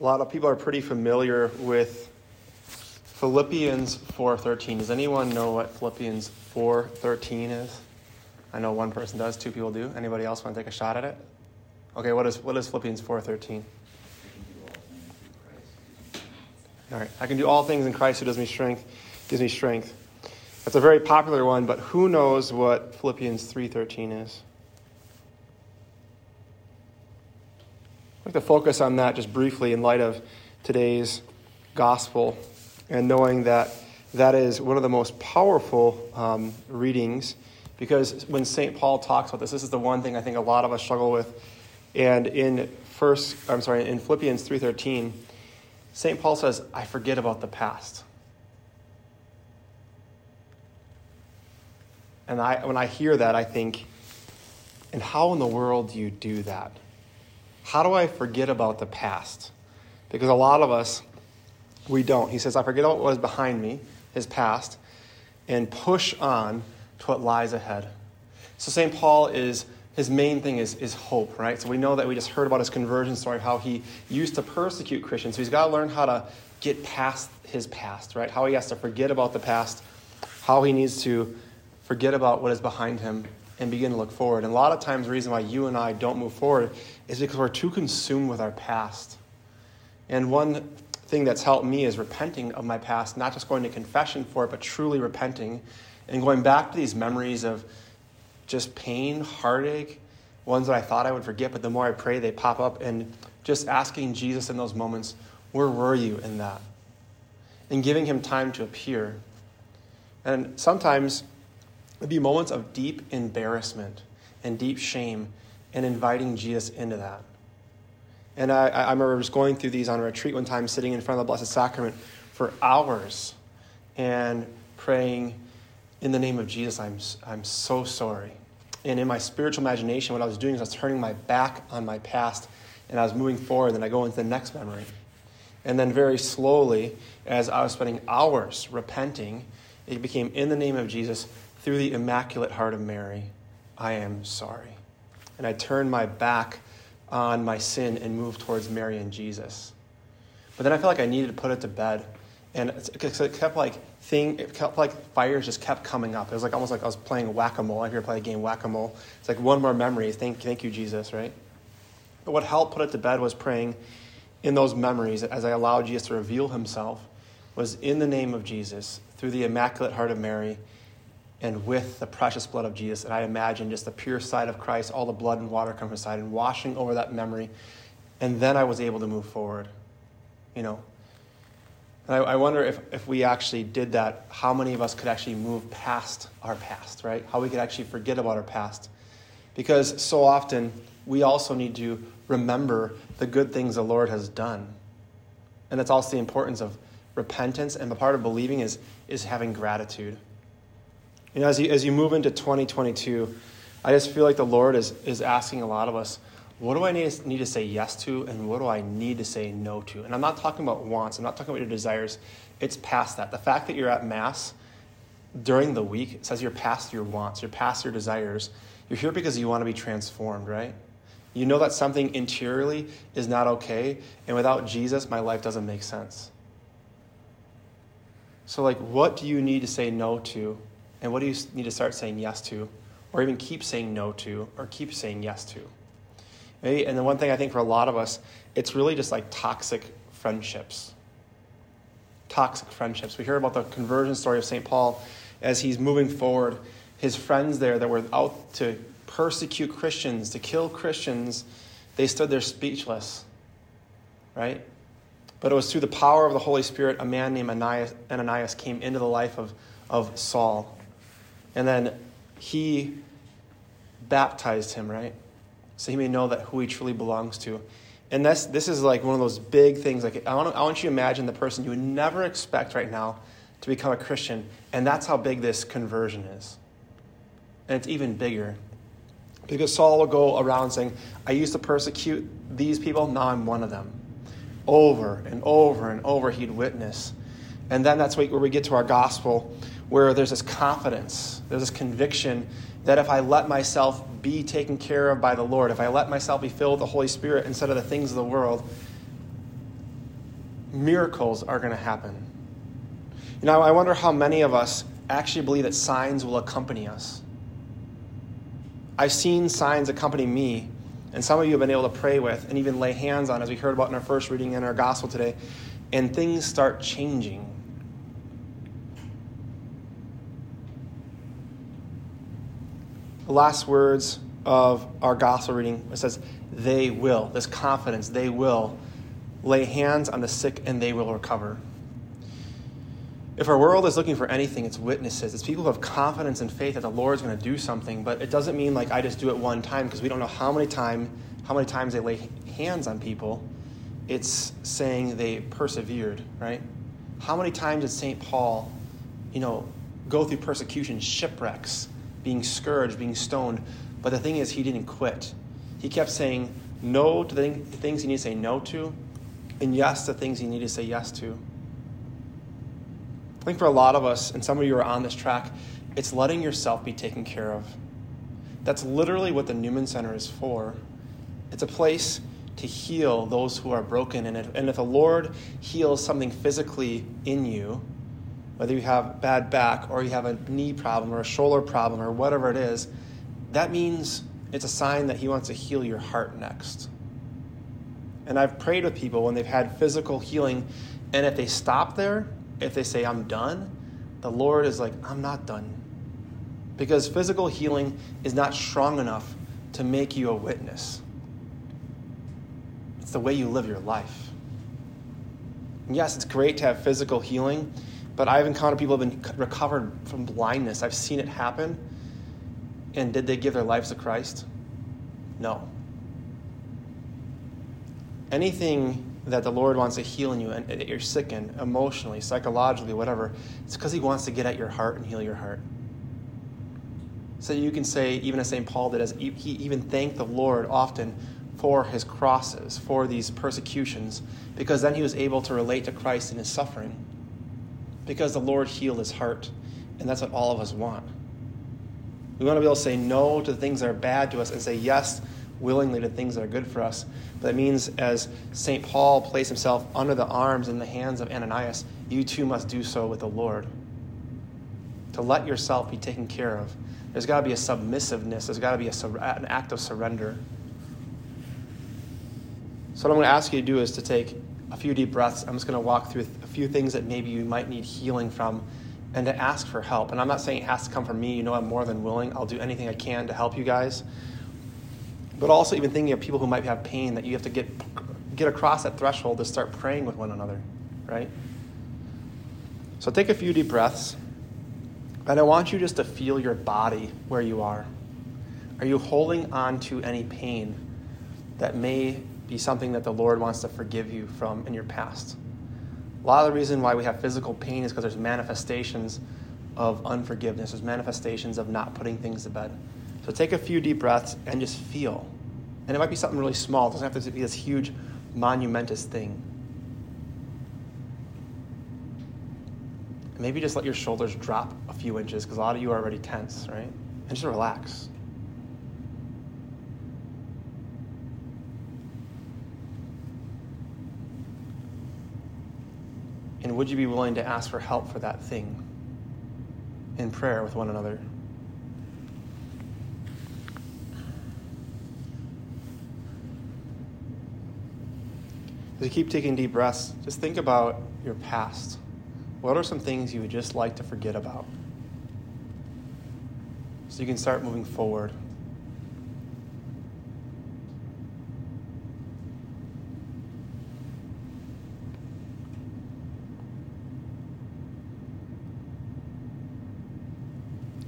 A lot of people are pretty familiar with Philippians 4:13. Does anyone know what Philippians 4:13 is? I know one person does, two people do. Anybody else want to take a shot at it? Okay, what is what is Philippians 4:13? All right, I can do all things in Christ who gives me strength, gives me strength. That's a very popular one, but who knows what Philippians 3:13 is? Like to focus on that just briefly in light of today's gospel and knowing that that is one of the most powerful um, readings because when St. Paul talks about this, this is the one thing I think a lot of us struggle with. And in first, I'm sorry, in Philippians 3:13, St. Paul says, I forget about the past. And I, when I hear that, I think, and how in the world do you do that? How do I forget about the past? Because a lot of us, we don't. He says, I forget what was behind me, his past, and push on to what lies ahead. So St. Paul is his main thing is, is hope, right? So we know that we just heard about his conversion story, how he used to persecute Christians. So he's got to learn how to get past his past, right? How he has to forget about the past, how he needs to forget about what is behind him and begin to look forward. And a lot of times, the reason why you and I don't move forward is because we're too consumed with our past. And one thing that's helped me is repenting of my past, not just going to confession for it, but truly repenting and going back to these memories of just pain, heartache, ones that I thought I would forget, but the more I pray, they pop up, and just asking Jesus in those moments, where were you in that? And giving him time to appear. And sometimes it'd be moments of deep embarrassment and deep shame, and inviting Jesus into that. And I, I remember just going through these on a retreat one time, sitting in front of the Blessed Sacrament for hours and praying, In the name of Jesus, I'm, I'm so sorry. And in my spiritual imagination, what I was doing is I was turning my back on my past and I was moving forward, and I go into the next memory. And then, very slowly, as I was spending hours repenting, it became in the name of Jesus, through the Immaculate Heart of Mary, I am sorry. And I turn my back on my sin and move towards Mary and Jesus. But then I felt like I needed to put it to bed. And it kept like thing, it kept like fires just kept coming up. It was like almost like I was playing whack-a-mole. I hear play a game whack-a-mole. It's like one more memory. Thank, thank you, Jesus, right? But what helped put it to bed was praying in those memories as I allowed Jesus to reveal himself was in the name of Jesus, through the Immaculate Heart of Mary, and with the precious blood of Jesus. And I imagine just the pure side of Christ, all the blood and water coming aside and washing over that memory. And then I was able to move forward. You know, and I, I, wonder if, if we actually did that, how many of us could actually move past our past, right? How we could actually forget about our past. Because so often we also need to remember the good things the Lord has done. And that's also the importance of repentance. And the part of believing is, is having gratitude. You know, as you, as you move into 2022, I just feel like the Lord is, is asking a lot of us what do I need, need to say yes to and what do I need to say no to? And I'm not talking about wants, I'm not talking about your desires. It's past that. The fact that you're at Mass during the week says you're past your wants, you're past your desires. You're here because you want to be transformed, right? You know that something interiorly is not okay, and without Jesus, my life doesn't make sense. So, like, what do you need to say no to, and what do you need to start saying yes to, or even keep saying no to, or keep saying yes to? And the one thing I think for a lot of us, it's really just like toxic friendships. Toxic friendships. We hear about the conversion story of St. Paul as he's moving forward. His friends there that were out to persecute Christians, to kill Christians, they stood there speechless, right? But it was through the power of the Holy Spirit, a man named Ananias, Ananias came into the life of, of Saul. And then he baptized him, right? so he may know that who he truly belongs to. And this, this is like one of those big things. Like I want, I want you to imagine the person you would never expect right now to become a Christian, and that's how big this conversion is. And it's even bigger. Because Saul will go around saying, I used to persecute these people, now I'm one of them. Over and over and over, he'd witness. And then that's where we get to our gospel, where there's this confidence, there's this conviction that if I let myself be taken care of by the Lord, if I let myself be filled with the Holy Spirit instead of the things of the world, miracles are going to happen. You know, I wonder how many of us actually believe that signs will accompany us. I've seen signs accompany me, and some of you have been able to pray with and even lay hands on, as we heard about in our first reading in our gospel today, and things start changing. The last words of our gospel reading it says, They will, this confidence, they will lay hands on the sick and they will recover. If our world is looking for anything, it's witnesses. It's people who have confidence and faith that the Lord's going to do something, but it doesn't mean like I just do it one time because we don't know how many time how many times they lay hands on people. It's saying they persevered, right? How many times did St. Paul, you know, go through persecution, shipwrecks, being scourged, being stoned, but the thing is he didn't quit. He kept saying no to the things he needed to say no to, and yes to things he needed to say yes to. I think for a lot of us, and some of you are on this track, it's letting yourself be taken care of. That's literally what the Newman Center is for. It's a place to heal those who are broken. And if, and if the Lord heals something physically in you, whether you have bad back or you have a knee problem or a shoulder problem or whatever it is, that means it's a sign that He wants to heal your heart next. And I've prayed with people when they've had physical healing, and if they stop there, if they say, I'm done, the Lord is like, I'm not done. Because physical healing is not strong enough to make you a witness, it's the way you live your life. And yes, it's great to have physical healing, but I've encountered people who have been recovered from blindness. I've seen it happen. And did they give their lives to Christ? No. Anything that the Lord wants to heal in you and that you're sick in emotionally, psychologically, whatever, it's because He wants to get at your heart and heal your heart. So you can say, even as St. Paul did, as he even thanked the Lord often for his crosses, for these persecutions, because then he was able to relate to Christ in his suffering. Because the Lord healed his heart, and that's what all of us want. We want to be able to say no to the things that are bad to us and say yes willingly to things that are good for us. But that means, as St. Paul placed himself under the arms and the hands of Ananias, you too must do so with the Lord. To let yourself be taken care of. There's got to be a submissiveness, there's got to be an act of surrender. So, what I'm going to ask you to do is to take a few deep breaths. I'm just going to walk through few things that maybe you might need healing from and to ask for help. And I'm not saying it has to come from me. You know, I'm more than willing. I'll do anything I can to help you guys but also even thinking of people who might have pain that you have to get get across that threshold to start praying with one another, right? So take a few deep breaths. And I want you just to feel your body where you are. Are you holding on to any pain that may be something that the Lord wants to forgive you from in your past? Lot of the reason why we have physical pain is because there's manifestations of unforgiveness, there's manifestations of not putting things to bed. So take a few deep breaths and just feel. And it might be something really small. It doesn't have to be this huge, monumentous thing. maybe just let your shoulders drop a few inches because a lot of you are already tense, right? And just relax. And would you be willing to ask for help for that thing in prayer with one another? As you keep taking deep breaths, just think about your past. What are some things you would just like to forget about? So you can start moving forward.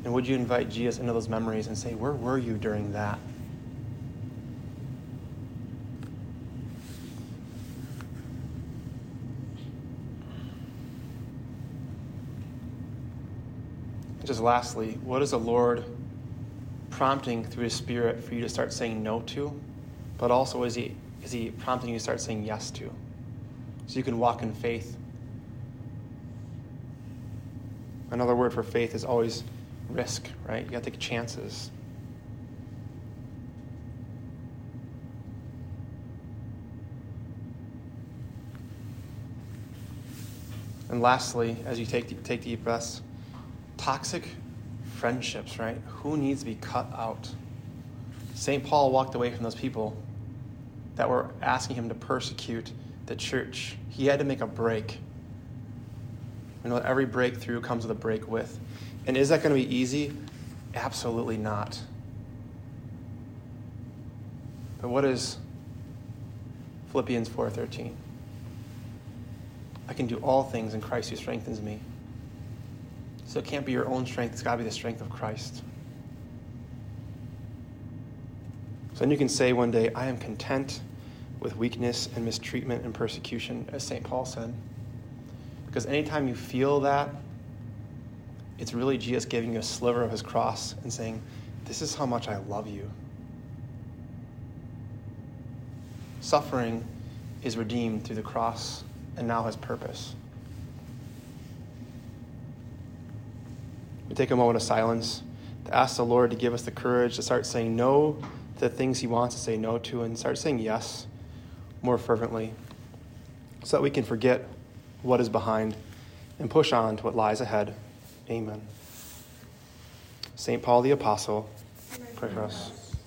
And would you invite Jesus into those memories and say, Where were you during that? just lastly, what is the Lord prompting through His Spirit for you to start saying no to? But also, is He, is he prompting you to start saying yes to? So you can walk in faith. Another word for faith is always risk, right? You got to take chances. And lastly, as you take, take deep breaths, toxic friendships, right? Who needs to be cut out? St. Paul walked away from those people that were asking him to persecute the church. He had to make a break. You know, every breakthrough comes with a break with. And is that going to be easy? Absolutely not. But what is Philippians 4:13? I can do all things in Christ who strengthens me. So it can't be your own strength, it's got to be the strength of Christ. So then you can say one day, I am content with weakness and mistreatment and persecution, as St. Paul said. Because anytime you feel that, it's really Jesus giving you a sliver of his cross and saying, This is how much I love you. Suffering is redeemed through the cross and now has purpose. We take a moment of silence to ask the Lord to give us the courage to start saying no to the things He wants to say no to and start saying yes more fervently so that we can forget what is behind and push on to what lies ahead. Amen. St. Paul the Apostle, pray for us.